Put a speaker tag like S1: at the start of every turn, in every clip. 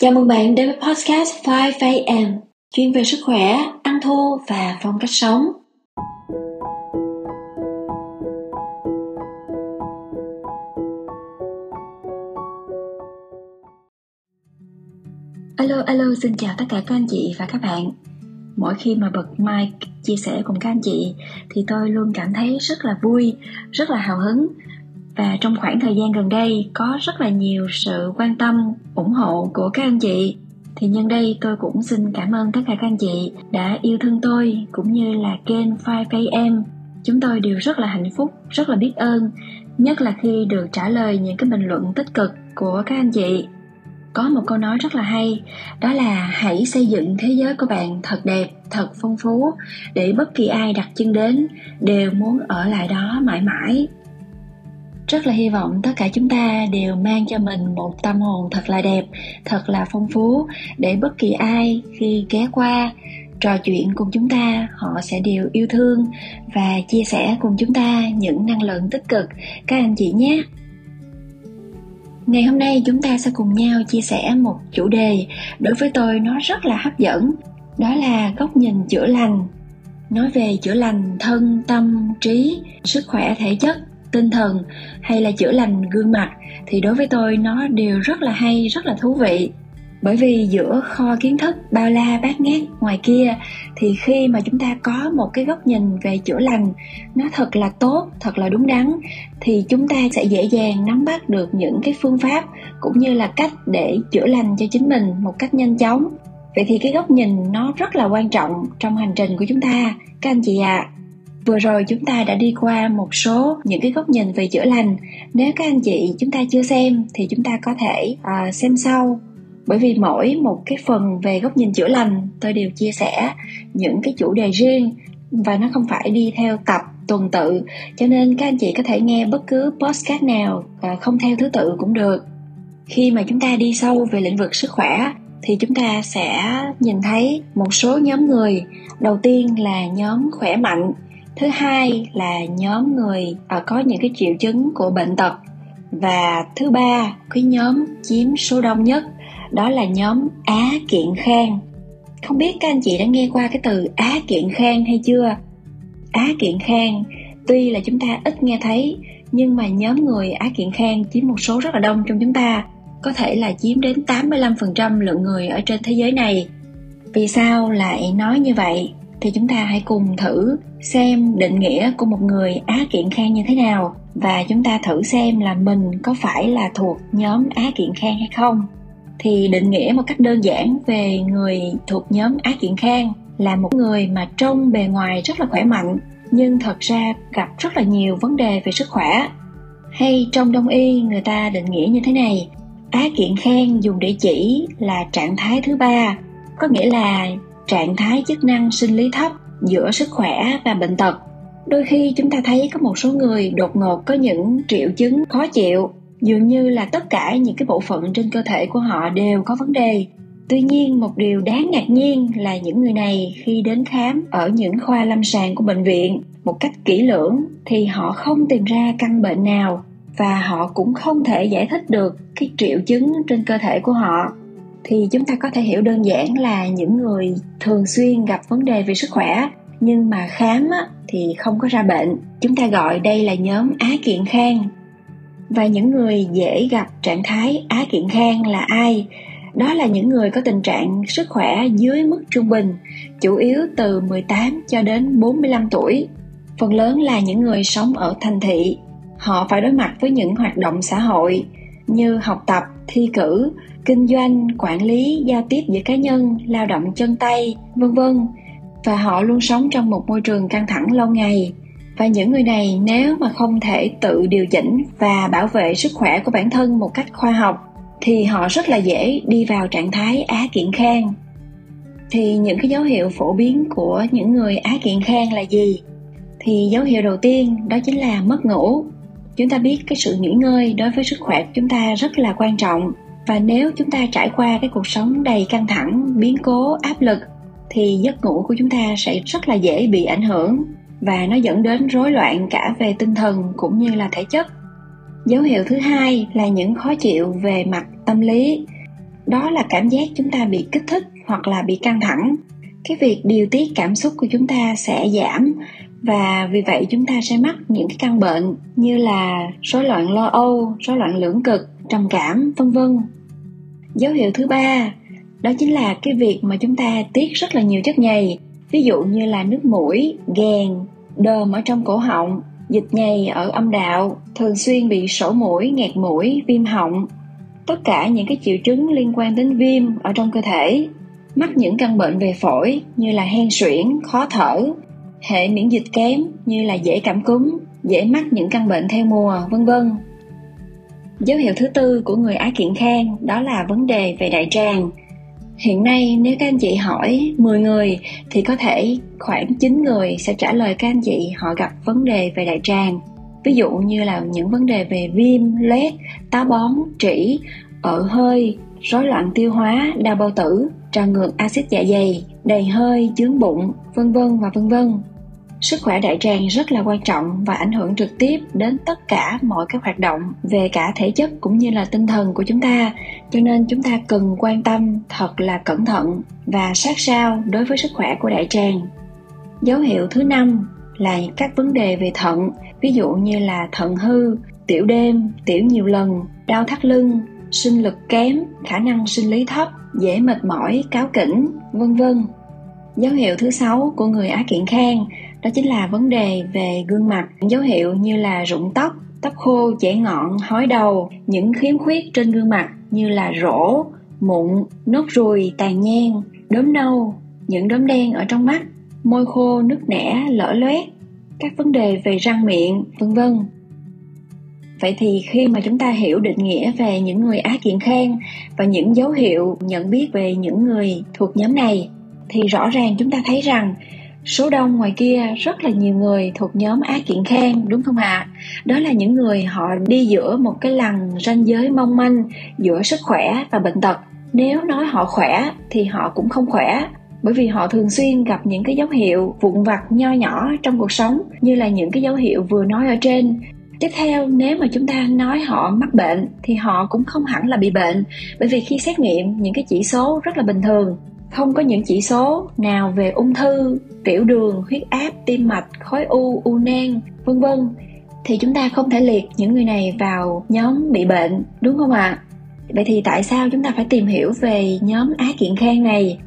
S1: Chào mừng bạn đến với podcast 5am, chuyên về sức khỏe, ăn thô và phong cách sống. Alo alo, xin chào tất cả các anh chị và các bạn. Mỗi khi mà bật mic chia sẻ cùng các anh chị thì tôi luôn cảm thấy rất là vui, rất là hào hứng và trong khoảng thời gian gần đây, có rất là nhiều sự quan tâm, ủng hộ của các anh chị. Thì nhân đây, tôi cũng xin cảm ơn tất cả các anh chị đã yêu thương tôi, cũng như là kênh 5am chúng tôi đều rất là hạnh phúc, rất là biết ơn, nhất là khi được trả lời những cái bình luận tích cực của các anh chị. Có một câu nói rất là hay, đó là hãy xây dựng thế giới của bạn thật đẹp, thật phong phú, để bất kỳ ai đặt chân đến đều muốn ở lại đó mãi mãi rất là hy vọng tất cả chúng ta đều mang cho mình một tâm hồn thật là đẹp, thật là phong phú, để bất kỳ ai khi ghé qua, trò chuyện cùng chúng ta, họ sẽ đều yêu thương và chia sẻ cùng chúng ta những năng lượng tích cực. Các anh chị nhé! Ngày hôm nay chúng ta sẽ cùng nhau chia sẻ một chủ đề đối với tôi nó rất là hấp dẫn, đó là góc nhìn chữa lành. Nói về chữa lành thân, tâm, trí, sức khỏe, thể chất tinh thần hay là chữa lành gương mặt thì đối với tôi nó đều rất là hay, rất là thú vị. Bởi vì giữa kho kiến thức, bao la, bát ngát ngoài kia thì khi mà chúng ta có một cái góc nhìn về chữa lành, nó thật là tốt, thật là đúng đắn, thì chúng ta sẽ dễ dàng nắm bắt được những cái phương pháp cũng như là cách để chữa lành cho chính mình một cách nhanh chóng. Vậy thì cái góc nhìn nó rất là quan trọng trong hành trình của chúng ta, các anh chị ạ. à Vừa rồi chúng ta đã đi qua một số những cái góc nhìn về chữa lành. Nếu các anh chị chúng ta chưa xem thì chúng ta có thể uh, xem sau. Bởi vì mỗi một cái phần về góc nhìn chữa lành tôi đều chia sẻ những cái chủ đề riêng và nó không phải đi theo tập tuần tự cho nên các anh chị có thể nghe bất cứ podcast nào uh, không theo thứ tự cũng được khi mà chúng ta đi sâu về lĩnh vực sức khỏe thì chúng ta sẽ nhìn thấy một số nhóm người đầu tiên là nhóm khỏe mạnh thứ hai là nhóm người à, có những cái triệu chứng của bệnh tật. Và thứ ba, cái nhóm chiếm số đông nhất, đó là nhóm á kiện khang. Không biết các anh chị đã nghe qua cái từ á kiện khang hay chưa? Á kiện khang, tuy là chúng ta ít nghe thấy, nhưng mà nhóm người á kiện khang chiếm một số rất là đông trong chúng ta, có thể là chiếm đến 85% lượng người ở trên thế giới này. Vì sao lại nói như vậy? Thì chúng ta hãy cùng thử xem định nghĩa của một người á kiện khang như thế nào và chúng ta thử xem là mình có phải là thuộc nhóm á kiện khang hay không. Thì định nghĩa một cách đơn giản về người thuộc nhóm á kiện khang là một người mà trông bề ngoài rất là khỏe mạnh, nhưng thật ra gặp rất là nhiều vấn đề về sức khỏe. Hay trong đông y, người ta định nghĩa như thế này, á kiện khang dùng để chỉ là trạng thái thứ ba, có nghĩa là trạng thái chức năng sinh lý thấp giữa sức khỏe và bệnh tật. Đôi khi chúng ta thấy có một số người đột ngột có những triệu chứng khó chịu, dường như là tất cả những cái bộ phận trên cơ thể của họ đều có vấn đề. Tuy nhiên, một điều đáng ngạc nhiên là những người này khi đến khám ở những khoa lâm sàng của bệnh viện, một cách kỹ lưỡng thì họ không tìm ra căn bệnh nào và họ cũng không thể giải thích được cái triệu chứng trên cơ thể của họ thì chúng ta có thể hiểu đơn giản là những người thường xuyên gặp vấn đề về sức khỏe nhưng mà khám á, thì không có ra bệnh chúng ta gọi đây là nhóm á kiện khang và những người dễ gặp trạng thái á kiện khang là ai đó là những người có tình trạng sức khỏe dưới mức trung bình, chủ yếu từ 18 cho đến 45 tuổi. Phần lớn là những người sống ở thành thị. Họ phải đối mặt với những hoạt động xã hội như học tập, thi cử, kinh doanh quản lý giao tiếp giữa cá nhân lao động chân tay vân vân. Và họ luôn sống trong một môi trường căng thẳng lâu ngày. Và những người này nếu mà không thể tự điều chỉnh và bảo vệ sức khỏe của bản thân một cách khoa học thì họ rất là dễ đi vào trạng thái á kiện khang. Thì những cái dấu hiệu phổ biến của những người á kiện khang là gì? Thì dấu hiệu đầu tiên đó chính là mất ngủ chúng ta biết cái sự nghỉ ngơi đối với sức khỏe của chúng ta rất là quan trọng. Và nếu chúng ta trải qua cái cuộc sống đầy căng thẳng, biến cố, áp lực, thì giấc ngủ của chúng ta sẽ rất là dễ bị ảnh hưởng. Và nó dẫn đến rối loạn cả về tinh thần cũng như là thể chất. Dấu hiệu thứ hai là những khó chịu về mặt tâm lý. Đó là cảm giác chúng ta bị kích thích hoặc là bị căng thẳng. Cái việc điều tiết cảm xúc của chúng ta sẽ giảm và vì vậy chúng ta sẽ mắc những cái căn bệnh như là rối loạn lo âu, rối loạn lưỡng cực, trầm cảm, vân vân. Dấu hiệu thứ ba, đó chính là cái việc mà chúng ta tiết rất là nhiều chất nhầy, ví dụ như là nước mũi gèn đờm ở trong cổ họng, dịch nhầy ở âm đạo, thường xuyên bị sổ mũi, nghẹt mũi, viêm họng. Tất cả những cái triệu chứng liên quan đến viêm ở trong cơ thể, mắc những căn bệnh về phổi như là hen suyễn, khó thở hệ miễn dịch kém như là dễ cảm cúm dễ mắc những căn bệnh theo mùa vân vân dấu hiệu thứ tư của người ái kiện khang đó là vấn đề về đại tràng Hiện nay nếu các anh chị hỏi 10 người thì có thể khoảng 9 người sẽ trả lời các anh chị họ gặp vấn đề về đại tràng. Ví dụ như là những vấn đề về viêm, loét, táo bón, trĩ, ở hơi, rối loạn tiêu hóa, đau bao tử, trào ngược axit dạ dày, đầy hơi, chướng bụng, vân vân và vân vân. Sức khỏe đại tràng rất là quan trọng và ảnh hưởng trực tiếp đến tất cả mọi các hoạt động về cả thể chất cũng như là tinh thần của chúng ta, cho nên chúng ta cần quan tâm thật là cẩn thận và sát sao đối với sức khỏe của đại tràng. Dấu hiệu thứ năm là các vấn đề về thận, ví dụ như là thận hư, tiểu đêm, tiểu nhiều lần, đau thắt lưng, sinh lực kém, khả năng sinh lý thấp, dễ mệt mỏi, cáo kỉnh, vân vân. Dấu hiệu thứ sáu của người á kiện khang đó chính là vấn đề về gương mặt. Những dấu hiệu như là rụng tóc tóc khô, chẻ ngọn, hói đầu, những khiếm khuyết trên gương mặt như là rỗ, mụn, nốt ruồi, tàn nhang, đốm nâu, những đốm đen ở trong mắt, môi khô nước nẻ, lở loét, các vấn đề về răng miệng, vân vân. Vậy thì khi mà chúng ta hiểu định nghĩa về những người á kiện khang và những dấu hiệu nhận biết về những người thuộc nhóm này, thì rõ ràng chúng ta thấy rằng số đông ngoài kia rất là nhiều người thuộc nhóm á kiện khang, đúng không ạ? À? đó là những người họ đi giữa một cái lằn ranh giới mong manh giữa sức khỏe và bệnh tật. Nếu nói họ khỏe thì họ cũng không khỏe, bởi vì họ thường xuyên gặp những cái dấu hiệu vụn vặt nho nhỏ trong cuộc sống, như là những cái dấu hiệu vừa nói ở trên. Tiếp theo, nếu mà chúng ta nói họ mắc bệnh thì họ cũng không hẳn là bị bệnh, bởi vì khi xét nghiệm, những cái chỉ số rất là bình thường không có những chỉ số nào về ung thư, tiểu đường, huyết áp, tim mạch, khối u u nang, vân vân. Thì chúng ta không thể liệt những người này vào nhóm bị bệnh, đúng không ạ? À? vậy thì tại sao chúng ta phải tìm hiểu về nhóm á kiện khang này?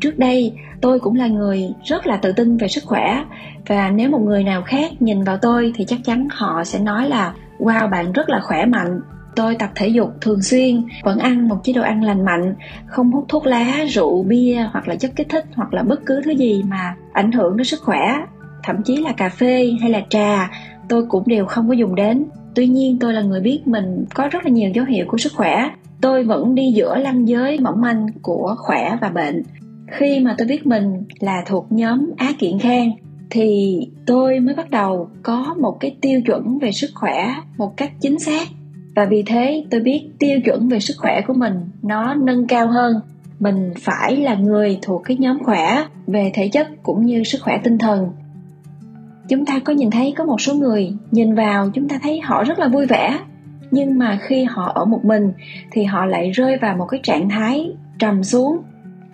S1: Trước đây, tôi cũng là người rất là tự tin về sức khỏe. Và nếu một người nào khác nhìn vào tôi thì chắc chắn họ sẽ nói là, wow, bạn rất là khỏe mạnh tôi tập thể dục thường xuyên, vẫn ăn một chế độ ăn lành mạnh, không hút thuốc lá, rượu, bia hoặc là chất kích thích hoặc là bất cứ thứ gì mà ảnh hưởng đến sức khỏe, thậm chí là cà phê hay là trà, tôi cũng đều không có dùng đến. Tuy nhiên, tôi là người biết mình có rất là nhiều dấu hiệu của sức khỏe. Tôi vẫn đi giữa ranh giới mỏng manh của khỏe và bệnh. Khi mà tôi biết mình là thuộc nhóm á kiện khang, thì tôi mới bắt đầu có một cái tiêu chuẩn về sức khỏe một cách chính xác và vì thế tôi biết tiêu chuẩn về sức khỏe của mình nó nâng cao hơn. Mình phải là người thuộc cái nhóm khỏe về thể chất cũng như sức khỏe tinh thần. Chúng ta có nhìn thấy có một số người nhìn vào chúng ta thấy họ rất là vui vẻ. Nhưng mà khi họ ở một mình thì họ lại rơi vào một cái trạng thái trầm xuống.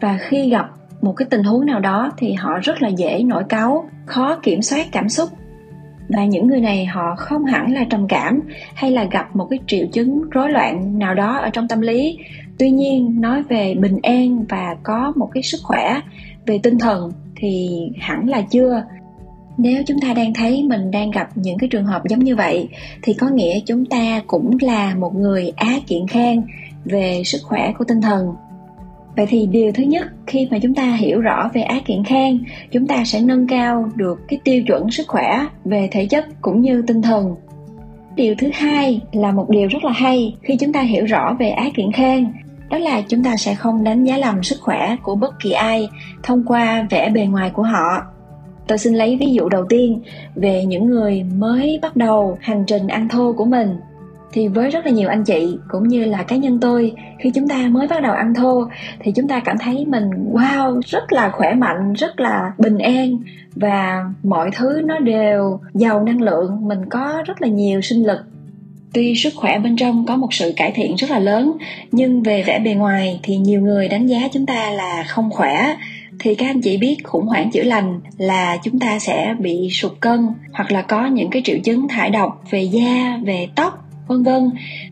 S1: Và khi gặp một cái tình huống nào đó thì họ rất là dễ nổi cáu, khó kiểm soát cảm xúc và những người này họ không hẳn là trầm cảm hay là gặp một cái triệu chứng rối loạn nào đó ở trong tâm lý. Tuy nhiên, nói về bình an và có một cái sức khỏe về tinh thần thì hẳn là chưa. Nếu chúng ta đang thấy mình đang gặp những cái trường hợp giống như vậy, thì có nghĩa chúng ta cũng là một người á kiện khang về sức khỏe của tinh thần vậy thì điều thứ nhất, khi mà chúng ta hiểu rõ về ác kiện khang, chúng ta sẽ nâng cao được cái tiêu chuẩn sức khỏe về thể chất cũng như tinh thần. Điều thứ hai là một điều rất là hay khi chúng ta hiểu rõ về ác kiện khang, đó là chúng ta sẽ không đánh giá lầm sức khỏe của bất kỳ ai thông qua vẻ bề ngoài của họ. Tôi xin lấy ví dụ đầu tiên về những người mới bắt đầu hành trình ăn thô của mình thì với rất là nhiều anh chị cũng như là cá nhân tôi, khi chúng ta mới bắt đầu ăn thô, thì chúng ta cảm thấy mình, wow, rất là khỏe mạnh, rất là bình an và mọi thứ nó đều giàu năng lượng, mình có rất là nhiều sinh lực. Tuy sức khỏe bên trong có một sự cải thiện rất là lớn, nhưng về vẻ bề ngoài thì nhiều người đánh giá chúng ta là không khỏe. Thì các anh chị biết khủng hoảng chữa lành là chúng ta sẽ bị sụt cân hoặc là có những cái triệu chứng thải độc về da, về tóc vân vân,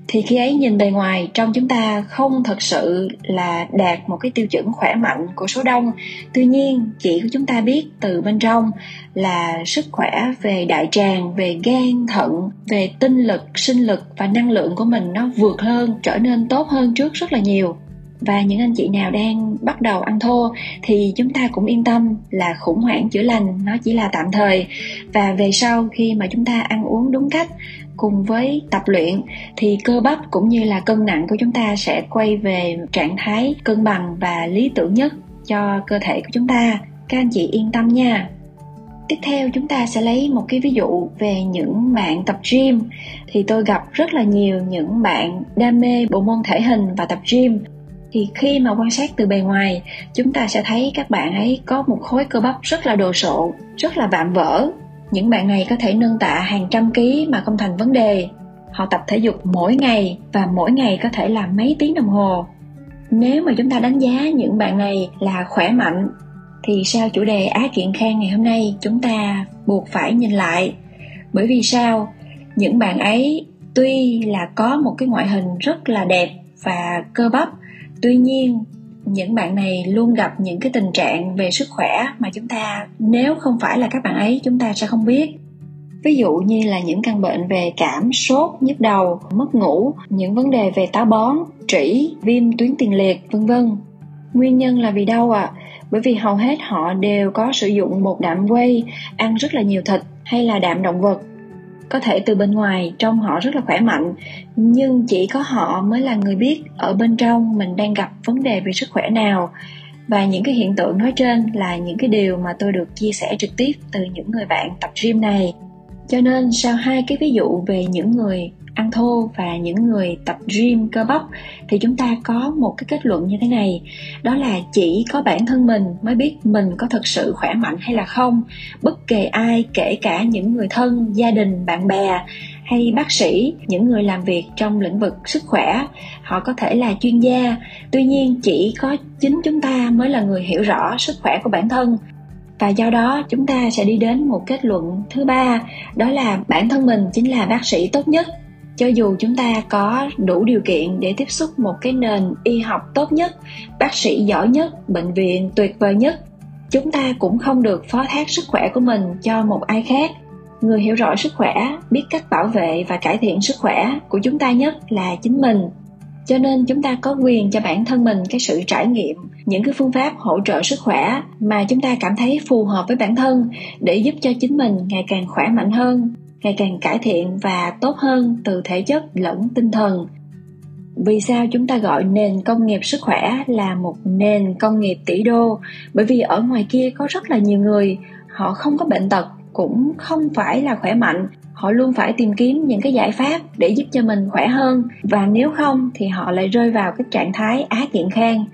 S1: thì khi ấy nhìn bề ngoài trong chúng ta không thật sự là đạt một cái tiêu chuẩn khỏe mạnh của số đông. Tuy nhiên, chỉ của chúng ta biết từ bên trong là sức khỏe về đại tràng, về gan thận, về tinh lực, sinh lực và năng lượng của mình nó vượt hơn, trở nên tốt hơn trước rất là nhiều. Và những anh chị nào đang bắt đầu ăn thô thì chúng ta cũng yên tâm là khủng hoảng chữa lành nó chỉ là tạm thời. Và về sau khi mà chúng ta ăn uống đúng cách cùng với tập luyện, thì cơ bắp cũng như là cân nặng của chúng ta sẽ quay về trạng thái cân bằng và lý tưởng nhất cho cơ thể của chúng ta. Các anh chị yên tâm nha. Tiếp theo, chúng ta sẽ lấy một cái ví dụ về những bạn tập gym. Thì tôi gặp rất là nhiều những bạn đam mê bộ môn thể hình và tập gym. Thì khi mà quan sát từ bề ngoài, chúng ta sẽ thấy các bạn ấy có một khối cơ bắp rất là đồ sộ, rất là vạm vỡ những bạn này có thể nâng tạ hàng trăm ký mà không thành vấn đề. Họ tập thể dục mỗi ngày và mỗi ngày có thể làm mấy tiếng đồng hồ. Nếu mà chúng ta đánh giá những bạn này là khỏe mạnh, thì sau chủ đề á kiện khang ngày hôm nay chúng ta buộc phải nhìn lại. Bởi vì sao? Những bạn ấy tuy là có một cái ngoại hình rất là đẹp và cơ bắp, tuy nhiên những bạn này luôn gặp những cái tình trạng về sức khỏe mà chúng ta, nếu không phải là các bạn ấy, chúng ta sẽ không biết. Ví dụ như là những căn bệnh về cảm, sốt, nhức đầu, mất ngủ, những vấn đề về táo bón, trĩ, viêm tuyến tiền liệt, vân vân. Nguyên nhân là vì đâu ạ? À? bởi vì hầu hết họ đều có sử dụng một đạm quay ăn rất là nhiều thịt hay là đạm động vật có thể từ bên ngoài trông họ rất là khỏe mạnh, nhưng chỉ có họ mới là người biết ở bên trong mình đang gặp vấn đề về sức khỏe nào. Và những cái hiện tượng nói trên là những cái điều mà tôi được chia sẻ trực tiếp từ những người bạn tập gym này. Cho nên sau hai cái ví dụ về những người ăn thô và những người tập gym cơ bắp, thì chúng ta có một cái kết luận như thế này. Đó là chỉ có bản thân mình mới biết mình có thực sự khỏe mạnh hay là không. Bất kể ai, kể cả những người thân, gia đình, bạn bè hay bác sĩ, những người làm việc trong lĩnh vực sức khỏe, họ có thể là chuyên gia. Tuy nhiên, chỉ có chính chúng ta mới là người hiểu rõ sức khỏe của bản thân. Và do đó, chúng ta sẽ đi đến một kết luận thứ ba, đó là bản thân mình chính là bác sĩ tốt nhất cho dù chúng ta có đủ điều kiện để tiếp xúc một cái nền y học tốt nhất, bác sĩ giỏi nhất, bệnh viện tuyệt vời nhất, chúng ta cũng không được phó thác sức khỏe của mình cho một ai khác. Người hiểu rõ sức khỏe, biết cách bảo vệ và cải thiện sức khỏe của chúng ta nhất là chính mình. Cho nên chúng ta có quyền cho bản thân mình cái sự trải nghiệm, những cái phương pháp hỗ trợ sức khỏe mà chúng ta cảm thấy phù hợp với bản thân để giúp cho chính mình ngày càng khỏe mạnh hơn ngày càng cải thiện và tốt hơn từ thể chất lẫn tinh thần. Vì sao chúng ta gọi nền công nghiệp sức khỏe là một nền công nghiệp tỷ đô? Bởi vì ở ngoài kia có rất là nhiều người, họ không có bệnh tật, cũng không phải là khỏe mạnh. Họ luôn phải tìm kiếm những cái giải pháp để giúp cho mình khỏe hơn. Và nếu không thì họ lại rơi vào cái trạng thái á kiện khang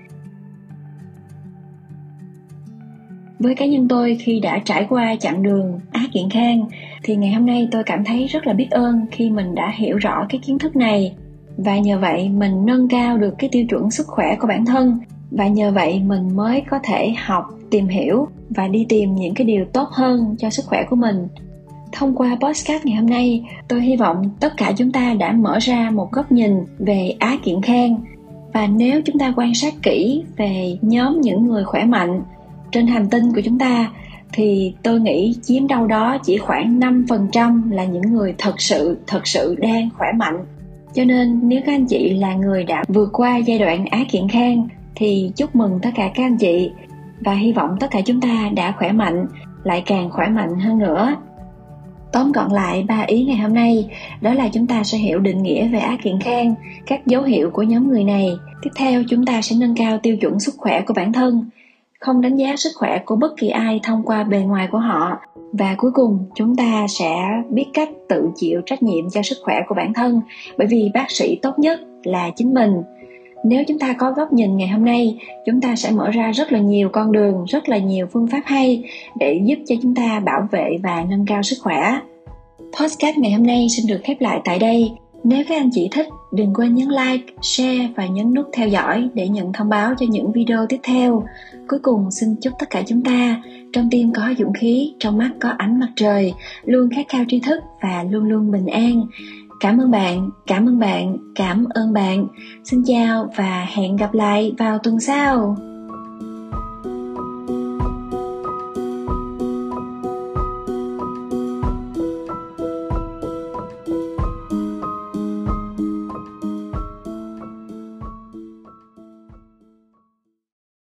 S1: với cá nhân tôi khi đã trải qua chặng đường á kiện khang, thì ngày hôm nay tôi cảm thấy rất là biết ơn khi mình đã hiểu rõ cái kiến thức này. Và nhờ vậy mình nâng cao được cái tiêu chuẩn sức khỏe của bản thân. Và nhờ vậy mình mới có thể học, tìm hiểu và đi tìm những cái điều tốt hơn cho sức khỏe của mình. Thông qua podcast ngày hôm nay, tôi hy vọng tất cả chúng ta đã mở ra một góc nhìn về á kiện khang. Và nếu chúng ta quan sát kỹ về nhóm những người khỏe mạnh trên hành tinh của chúng ta thì tôi nghĩ chiếm đâu đó chỉ khoảng 5% là những người thật sự thật sự đang khỏe mạnh. Cho nên nếu các anh chị là người đã vượt qua giai đoạn á kiện khang thì chúc mừng tất cả các anh chị và hy vọng tất cả chúng ta đã khỏe mạnh, lại càng khỏe mạnh hơn nữa. Tóm gọn lại ba ý ngày hôm nay đó là chúng ta sẽ hiểu định nghĩa về á kiện khang, các dấu hiệu của nhóm người này. Tiếp theo chúng ta sẽ nâng cao tiêu chuẩn sức khỏe của bản thân không đánh giá sức khỏe của bất kỳ ai thông qua bề ngoài của họ. Và cuối cùng chúng ta sẽ biết cách tự chịu trách nhiệm cho sức khỏe của bản thân bởi vì bác sĩ tốt nhất là chính mình. Nếu chúng ta có góc nhìn ngày hôm nay chúng ta sẽ mở ra rất là nhiều con đường rất là nhiều phương pháp hay để giúp cho chúng ta bảo vệ và nâng cao sức khỏe. Podcast ngày hôm nay xin được khép lại tại đây. Nếu các anh chị thích, đừng quên nhấn like, share và nhấn nút theo dõi để nhận thông báo cho những video tiếp theo. Cuối cùng xin chúc tất cả chúng ta trong tim có dũng khí, trong mắt có ánh mặt trời, luôn khát khao tri thức và luôn luôn bình an. Cảm ơn bạn, cảm ơn bạn, cảm ơn bạn. Xin chào và hẹn gặp lại vào tuần sau.